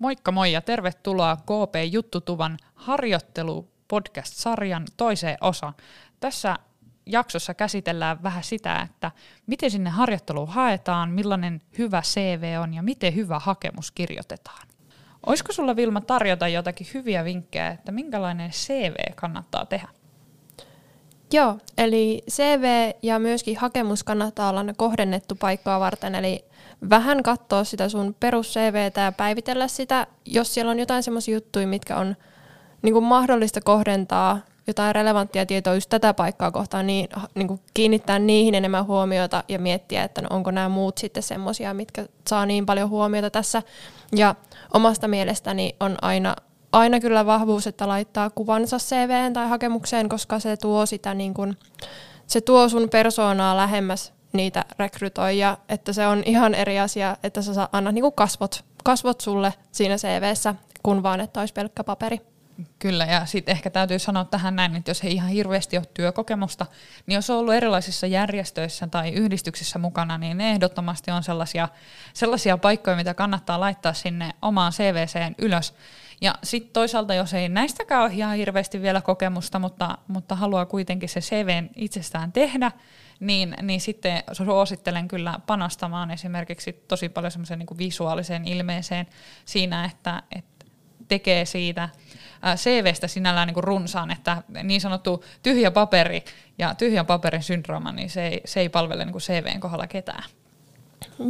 Moikka moi ja tervetuloa KP Juttutuvan harjoittelu podcast-sarjan toiseen osaan. Tässä jaksossa käsitellään vähän sitä, että miten sinne harjoitteluun haetaan, millainen hyvä CV on ja miten hyvä hakemus kirjoitetaan. Olisiko sulla Vilma tarjota jotakin hyviä vinkkejä, että minkälainen CV kannattaa tehdä? Joo, eli CV ja myöskin hakemus kannattaa olla kohdennettu paikkaa varten, eli vähän katsoa sitä sun perus CVtä ja päivitellä sitä, jos siellä on jotain semmoisia juttuja, mitkä on niin kuin mahdollista kohdentaa jotain relevanttia tietoa just tätä paikkaa kohtaan, niin, niin kuin kiinnittää niihin enemmän huomiota ja miettiä, että no onko nämä muut sitten semmoisia, mitkä saa niin paljon huomiota tässä. Ja omasta mielestäni on aina, aina kyllä vahvuus, että laittaa kuvansa CVen tai hakemukseen, koska se tuo sitä niin kuin, se tuo sun persoonaa lähemmäs niitä rekrytoijia, että se on ihan eri asia, että sä annat niin kuin kasvot, kasvot sulle siinä CVssä, kun vaan, että olisi pelkkä paperi. Kyllä, ja sitten ehkä täytyy sanoa tähän näin, että jos ei ihan hirveästi ole työkokemusta, niin jos on ollut erilaisissa järjestöissä tai yhdistyksissä mukana, niin ne ehdottomasti on sellaisia, sellaisia paikkoja, mitä kannattaa laittaa sinne omaan CVCen ylös. Ja sitten toisaalta, jos ei näistäkään ole ihan hirveästi vielä kokemusta, mutta, mutta haluaa kuitenkin se CVn itsestään tehdä, niin, niin sitten suosittelen kyllä panostamaan esimerkiksi tosi paljon semmoiseen niin visuaaliseen ilmeeseen siinä, että, että tekee siitä CVstä sinällään niin kuin runsaan, että niin sanottu tyhjä paperi ja tyhjän paperin syndrooma, niin se ei, se ei palvele niin kuin CVn kohdalla ketään.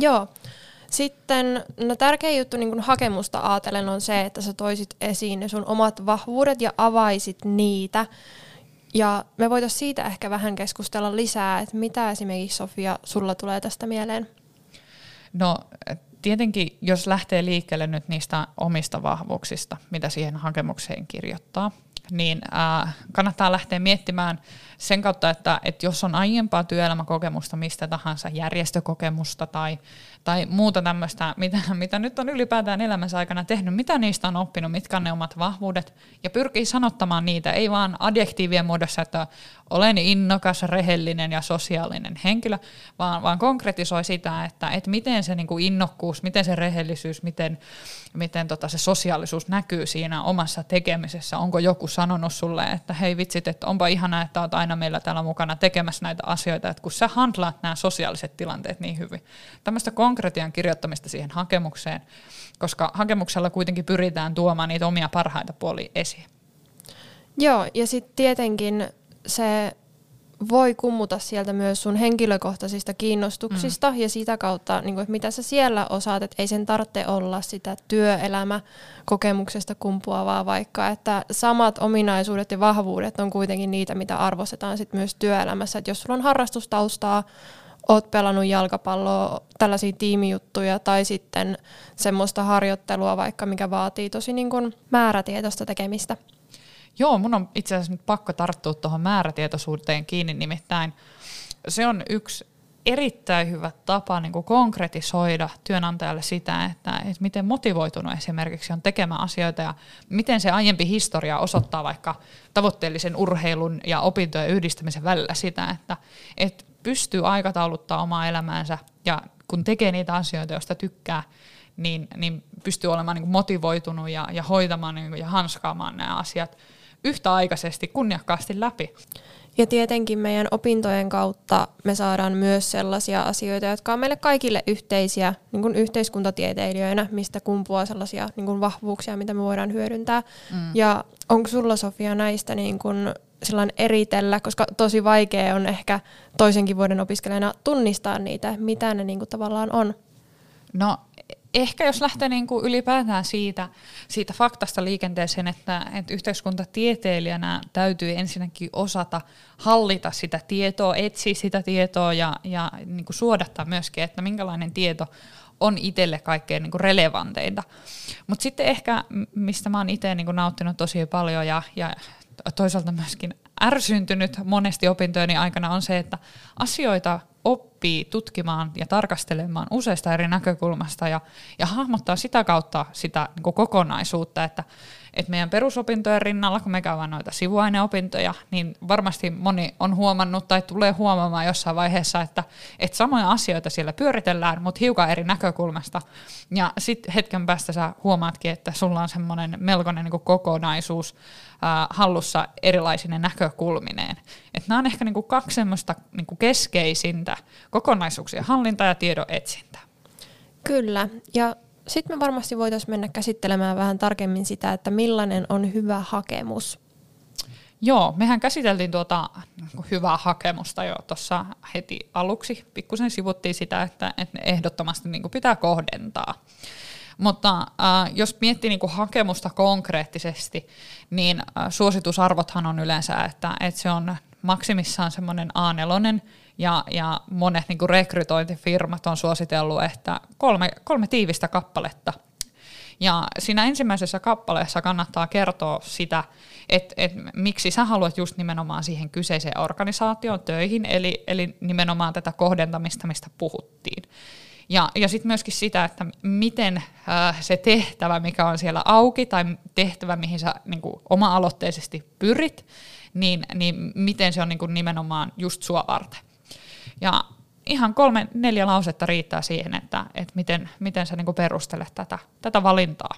Joo. Sitten no tärkeä juttu niin kun hakemusta ajatellen on se, että sä toisit esiin ne sun omat vahvuudet ja avaisit niitä. Ja me voitaisiin siitä ehkä vähän keskustella lisää, että mitä esimerkiksi Sofia sulla tulee tästä mieleen? No tietenkin, jos lähtee liikkeelle nyt niistä omista vahvuuksista, mitä siihen hakemukseen kirjoittaa, niin äh, kannattaa lähteä miettimään sen kautta, että, että jos on aiempaa työelämäkokemusta, mistä tahansa järjestökokemusta tai, tai muuta tämmöistä, mitä, mitä nyt on ylipäätään elämänsä aikana tehnyt, mitä niistä on oppinut, mitkä on ne omat vahvuudet, ja pyrkii sanottamaan niitä, ei vaan adjektiivien muodossa, että olen innokas, rehellinen ja sosiaalinen henkilö, vaan, vaan konkretisoi sitä, että, että miten se niin kuin innokkuus, miten se rehellisyys, miten, miten tota se sosiaalisuus näkyy siinä omassa tekemisessä. Onko joku sanonut sulle, että hei vitsit, että onpa ihanaa, että olet aina meillä täällä mukana tekemässä näitä asioita, että kun sä handlaat nämä sosiaaliset tilanteet niin hyvin. Tämmöistä konkretian kirjoittamista siihen hakemukseen, koska hakemuksella kuitenkin pyritään tuomaan niitä omia parhaita puolia esiin. Joo, ja sitten tietenkin se voi kummuta sieltä myös sun henkilökohtaisista kiinnostuksista mm. ja sitä kautta, niin kuin, että mitä sä siellä osaat, että ei sen tarvitse olla sitä työelämäkokemuksesta kumpuavaa, vaikka että samat ominaisuudet ja vahvuudet on kuitenkin niitä, mitä arvostetaan sit myös työelämässä. Että jos sulla on harrastustaustaa, oot pelannut jalkapalloa, tällaisia tiimijuttuja tai sitten semmoista harjoittelua vaikka, mikä vaatii tosi niin kuin määrätietoista tekemistä. Joo, mun on itse asiassa nyt pakko tarttua tuohon määrätietoisuuteen kiinni, nimittäin se on yksi erittäin hyvä tapa niin kuin konkretisoida työnantajalle sitä, että, että miten motivoitunut esimerkiksi on tekemään asioita ja miten se aiempi historia osoittaa vaikka tavoitteellisen urheilun ja opintojen yhdistämisen välillä sitä, että, että pystyy aikatauluttaa omaa elämäänsä ja kun tekee niitä asioita, joista tykkää, niin, niin pystyy olemaan niin kuin motivoitunut ja, ja hoitamaan niin kuin, ja hanskaamaan nämä asiat yhtäaikaisesti kunniakkaasti läpi. Ja tietenkin meidän opintojen kautta me saadaan myös sellaisia asioita, jotka on meille kaikille yhteisiä niin kuin yhteiskuntatieteilijöinä, mistä kumpuaa sellaisia niin kuin vahvuuksia, mitä me voidaan hyödyntää. Mm. Ja onko sulla Sofia näistä niin kuin sellainen eritellä, koska tosi vaikea on ehkä toisenkin vuoden opiskelijana tunnistaa niitä, mitä ne niin kuin tavallaan on? No ehkä jos lähtee niin kuin ylipäätään siitä, siitä faktasta liikenteeseen, että, että yhteiskuntatieteilijänä täytyy ensinnäkin osata hallita sitä tietoa, etsiä sitä tietoa ja, ja niin kuin suodattaa myöskin, että minkälainen tieto on itselle kaikkein niin kuin relevanteinta. Mutta sitten ehkä, mistä mä oon itse niin nauttinut tosi paljon ja, ja toisaalta myöskin ärsyntynyt monesti opintojeni aikana on se, että asioita oppii tutkimaan ja tarkastelemaan useista eri näkökulmasta ja, ja hahmottaa sitä kautta sitä niin kokonaisuutta, että, että meidän perusopintojen rinnalla, kun me käydään noita sivuaineopintoja, niin varmasti moni on huomannut tai tulee huomaamaan jossain vaiheessa, että, että samoja asioita siellä pyöritellään, mutta hiukan eri näkökulmasta. Ja sitten hetken päästä sä huomaatkin, että sulla on semmoinen melkoinen niin kokonaisuus ää, hallussa erilaisine näkökulmineen. Et nämä on ehkä niin kaksi semmoista niin keskeisintä kokonaisuuksien hallinta ja tiedon etsintä. Kyllä, ja sitten me varmasti voitaisiin mennä käsittelemään vähän tarkemmin sitä, että millainen on hyvä hakemus. Joo, mehän käsiteltiin tuota niin hyvää hakemusta jo tuossa heti aluksi. Pikkusen sivuttiin sitä, että, että ne ehdottomasti niin pitää kohdentaa. Mutta äh, jos miettii niin kuin hakemusta konkreettisesti, niin äh, suositusarvothan on yleensä, että, että se on maksimissaan semmoinen A4 ja, ja monet niin kuin rekrytointifirmat on suositellut, että kolme, kolme tiivistä kappaletta. Ja siinä ensimmäisessä kappaleessa kannattaa kertoa sitä, että, että miksi sä haluat just nimenomaan siihen kyseiseen organisaatioon töihin, eli, eli nimenomaan tätä kohdentamista, mistä puhuttiin. Ja, ja sitten myöskin sitä, että miten äh, se tehtävä, mikä on siellä auki, tai tehtävä, mihin sä niin kuin, oma-aloitteisesti pyrit, niin, niin miten se on niin kuin, nimenomaan just sua varten. Ja ihan kolme, neljä lausetta riittää siihen, että, että miten, miten sä niin perustelet tätä, tätä valintaa.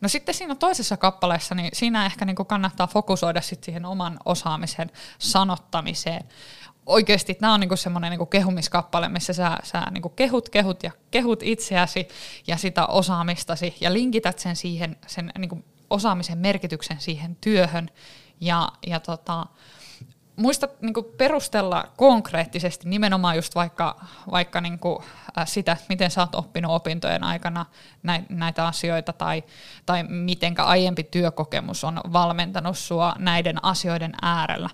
No sitten siinä toisessa kappaleessa, niin siinä ehkä niin kannattaa fokusoida sit siihen oman osaamisen sanottamiseen. Oikeasti tämä on niinku semmoinen niinku kehumiskappale, missä sä, sä niinku kehut, kehut ja kehut itseäsi ja sitä osaamistasi ja linkität sen siihen, sen niinku osaamisen merkityksen siihen työhön. Ja, ja tota, muista niin kuin perustella konkreettisesti nimenomaan just vaikka, vaikka niin kuin, äh, sitä, miten sä oot oppinut opintojen aikana näitä asioita tai, tai mitenkä aiempi työkokemus on valmentanut sua näiden asioiden äärellä.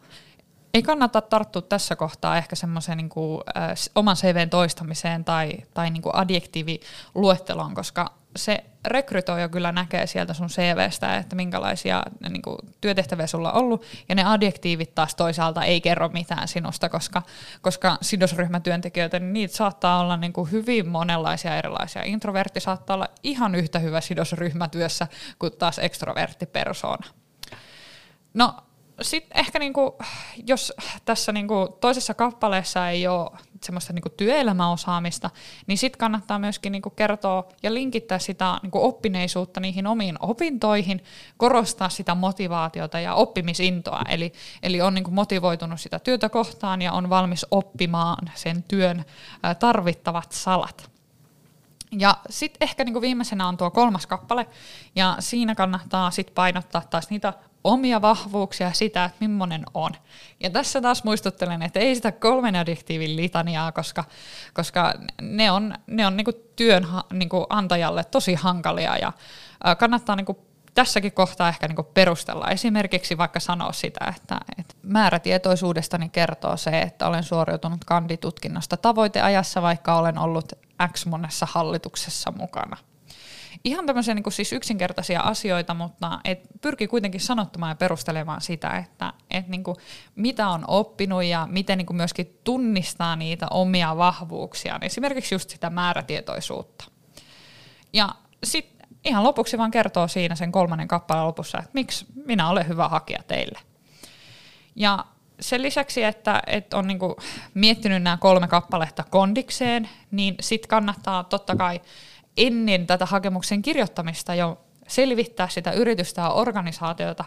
Ei kannata tarttua tässä kohtaa ehkä semmoiseen niin kuin, äh, oman CVn toistamiseen tai, tai niin kuin adjektiiviluetteloon, koska se rekrytoija kyllä näkee sieltä sun CVstä, että minkälaisia niin kuin, työtehtäviä sulla on ollut, ja ne adjektiivit taas toisaalta ei kerro mitään sinusta, koska, koska sidosryhmätyöntekijöitä, niin niitä saattaa olla niin kuin, hyvin monenlaisia erilaisia. Introvertti saattaa olla ihan yhtä hyvä sidosryhmätyössä kuin taas ekstrovertti persona. No sitten ehkä niinku, jos tässä niinku toisessa kappaleessa ei ole semmoista niinku työelämäosaamista, niin sitten kannattaa myöskin niinku kertoa ja linkittää sitä niinku oppineisuutta niihin omiin opintoihin, korostaa sitä motivaatiota ja oppimisintoa, eli, eli on niinku motivoitunut sitä työtä kohtaan ja on valmis oppimaan sen työn tarvittavat salat. Ja sitten ehkä niinku viimeisenä on tuo kolmas kappale, ja siinä kannattaa sitten painottaa taas niitä omia vahvuuksia sitä, että millainen on. Ja tässä taas muistuttelen, että ei sitä kolmen adjektiivin litaniaa, koska, koska ne on, ne on niinku työn niinku antajalle tosi hankalia ja kannattaa niinku tässäkin kohtaa ehkä niinku perustella. Esimerkiksi vaikka sanoa sitä, että, että määrätietoisuudestani kertoo se, että olen suoriutunut kanditutkinnosta tavoiteajassa, vaikka olen ollut X monessa hallituksessa mukana – ihan tämmöisiä niin siis yksinkertaisia asioita, mutta et pyrkii kuitenkin sanottamaan ja perustelemaan sitä, että et niin kuin, mitä on oppinut ja miten niin kuin myöskin tunnistaa niitä omia vahvuuksia, esimerkiksi just sitä määrätietoisuutta. Ja sitten ihan lopuksi vaan kertoo siinä sen kolmannen kappaleen lopussa, että miksi minä olen hyvä hakija teille. Ja sen lisäksi, että, että on niinku miettinyt nämä kolme kappaletta kondikseen, niin sitten kannattaa totta kai ennen tätä hakemuksen kirjoittamista jo selvittää sitä yritystä ja organisaatiota,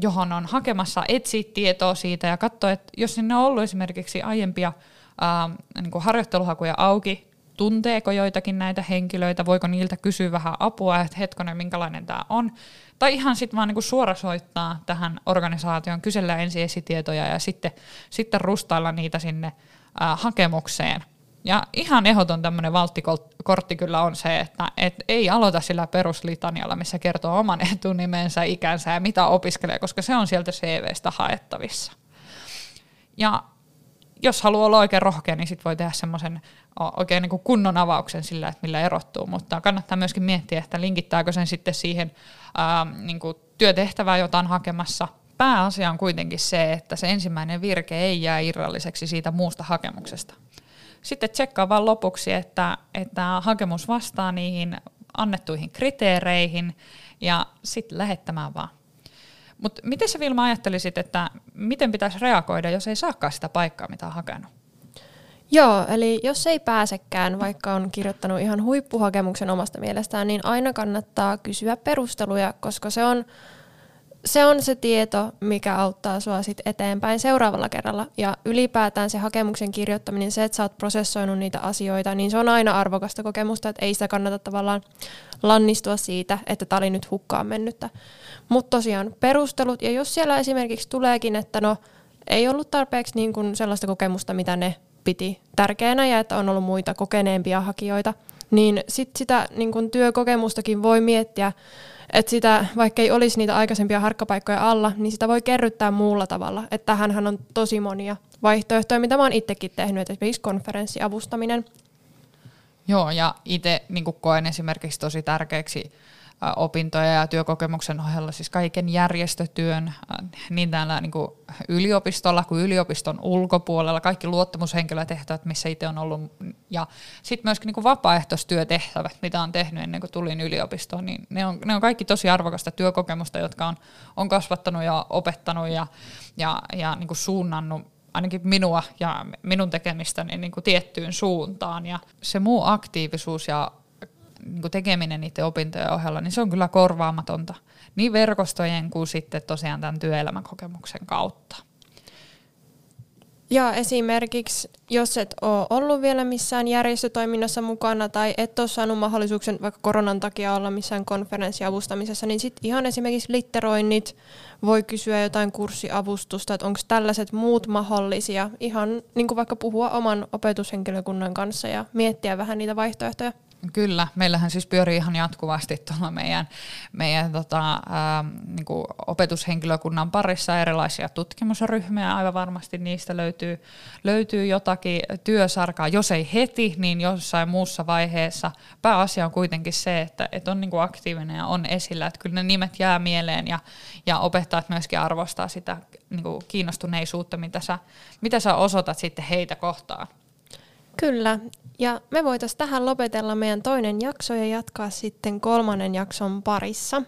johon on hakemassa, etsiä tietoa siitä ja katsoa, että jos sinne on ollut esimerkiksi aiempia ää, niin kuin harjoitteluhakuja auki, tunteeko joitakin näitä henkilöitä, voiko niiltä kysyä vähän apua, että hetkonen, minkälainen tämä on. Tai ihan sitten vaan niinku suorasoittaa tähän organisaatioon, kysellä ensin esitietoja ja sitten, sitten rustailla niitä sinne ää, hakemukseen – ja ihan ehdoton tämmöinen valttikortti kyllä on se, että et ei aloita sillä peruslitanialla, missä kertoo oman etunimensä, ikänsä ja mitä opiskelee, koska se on sieltä CVstä haettavissa. Ja jos haluaa olla oikein rohkea, niin sitten voi tehdä semmoisen oikein niin kuin kunnon avauksen sillä, että millä erottuu, mutta kannattaa myöskin miettiä, että linkittääkö sen sitten siihen ää, niin kuin työtehtävään, jota on hakemassa, pääasia on kuitenkin se, että se ensimmäinen virke ei jää irralliseksi siitä muusta hakemuksesta. Sitten tsekkaa vaan lopuksi, että, että hakemus vastaa niihin annettuihin kriteereihin ja sitten lähettämään vaan. Mutta miten sä Vilma ajattelisit, että miten pitäisi reagoida, jos ei saakaan sitä paikkaa, mitä on hakenut? Joo, eli jos ei pääsekään, vaikka on kirjoittanut ihan huippuhakemuksen omasta mielestään, niin aina kannattaa kysyä perusteluja, koska se on se on se tieto, mikä auttaa sua sit eteenpäin seuraavalla kerralla. Ja ylipäätään se hakemuksen kirjoittaminen, se, että sä oot prosessoinut niitä asioita, niin se on aina arvokasta kokemusta, että ei sitä kannata tavallaan lannistua siitä, että tämä oli nyt hukkaan mennyttä. Mutta tosiaan perustelut, ja jos siellä esimerkiksi tuleekin, että no ei ollut tarpeeksi niin kuin sellaista kokemusta, mitä ne piti tärkeänä ja että on ollut muita kokeneempia hakijoita, niin sit sitä niin kuin työkokemustakin voi miettiä, että sitä, vaikka ei olisi niitä aikaisempia harkkapaikkoja alla, niin sitä voi kerryttää muulla tavalla. Että tähänhän on tosi monia vaihtoehtoja, mitä mä oon itsekin tehnyt, että esimerkiksi konferenssiavustaminen. Joo, ja itse niin koen esimerkiksi tosi tärkeäksi opintoja ja työkokemuksen ohella siis kaiken järjestötyön niin täällä niin kuin yliopistolla kuin yliopiston ulkopuolella, kaikki luottamushenkilötehtävät, missä itse on ollut, ja sitten myöskin niin vapaaehtoistyötehtävät, mitä on tehnyt ennen kuin tulin yliopistoon, niin ne on, ne on kaikki tosi arvokasta työkokemusta, jotka on, on kasvattanut ja opettanut ja, ja, ja niin kuin suunnannut ainakin minua ja minun tekemistäni niin kuin tiettyyn suuntaan. Ja se muu aktiivisuus ja niin tekeminen niiden opintojen ohella, niin se on kyllä korvaamatonta niin verkostojen kuin sitten tosiaan tämän työelämän kokemuksen kautta. Ja esimerkiksi, jos et ole ollut vielä missään järjestötoiminnassa mukana tai et ole saanut mahdollisuuksen vaikka koronan takia olla missään konferenssiavustamisessa, niin sitten ihan esimerkiksi litteroinnit, voi kysyä jotain kurssiavustusta, että onko tällaiset muut mahdollisia, ihan niin kuin vaikka puhua oman opetushenkilökunnan kanssa ja miettiä vähän niitä vaihtoehtoja. Kyllä, meillähän siis pyörii ihan jatkuvasti tuolla meidän, meidän tota, ää, niin kuin opetushenkilökunnan parissa erilaisia tutkimusryhmiä. Aivan varmasti niistä löytyy, löytyy jotakin työsarkaa, jos ei heti, niin jossain muussa vaiheessa. Pääasia on kuitenkin se, että, että on niin kuin aktiivinen ja on esillä, että kyllä ne nimet jää mieleen ja, ja opettajat myöskin arvostaa sitä niin kuin kiinnostuneisuutta, mitä sä, mitä sä osoitat sitten heitä kohtaan. Kyllä, ja me voitaisiin tähän lopetella meidän toinen jakso ja jatkaa sitten kolmannen jakson parissa.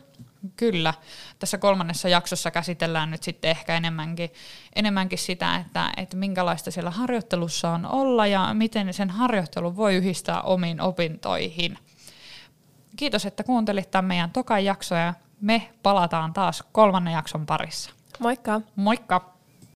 Kyllä. Tässä kolmannessa jaksossa käsitellään nyt sitten ehkä enemmänkin, enemmänkin sitä, että, että minkälaista siellä harjoittelussa on olla ja miten sen harjoittelun voi yhdistää omiin opintoihin. Kiitos, että kuuntelit tämän meidän tokan jaksoa ja me palataan taas kolmannen jakson parissa. Moikka! Moikka!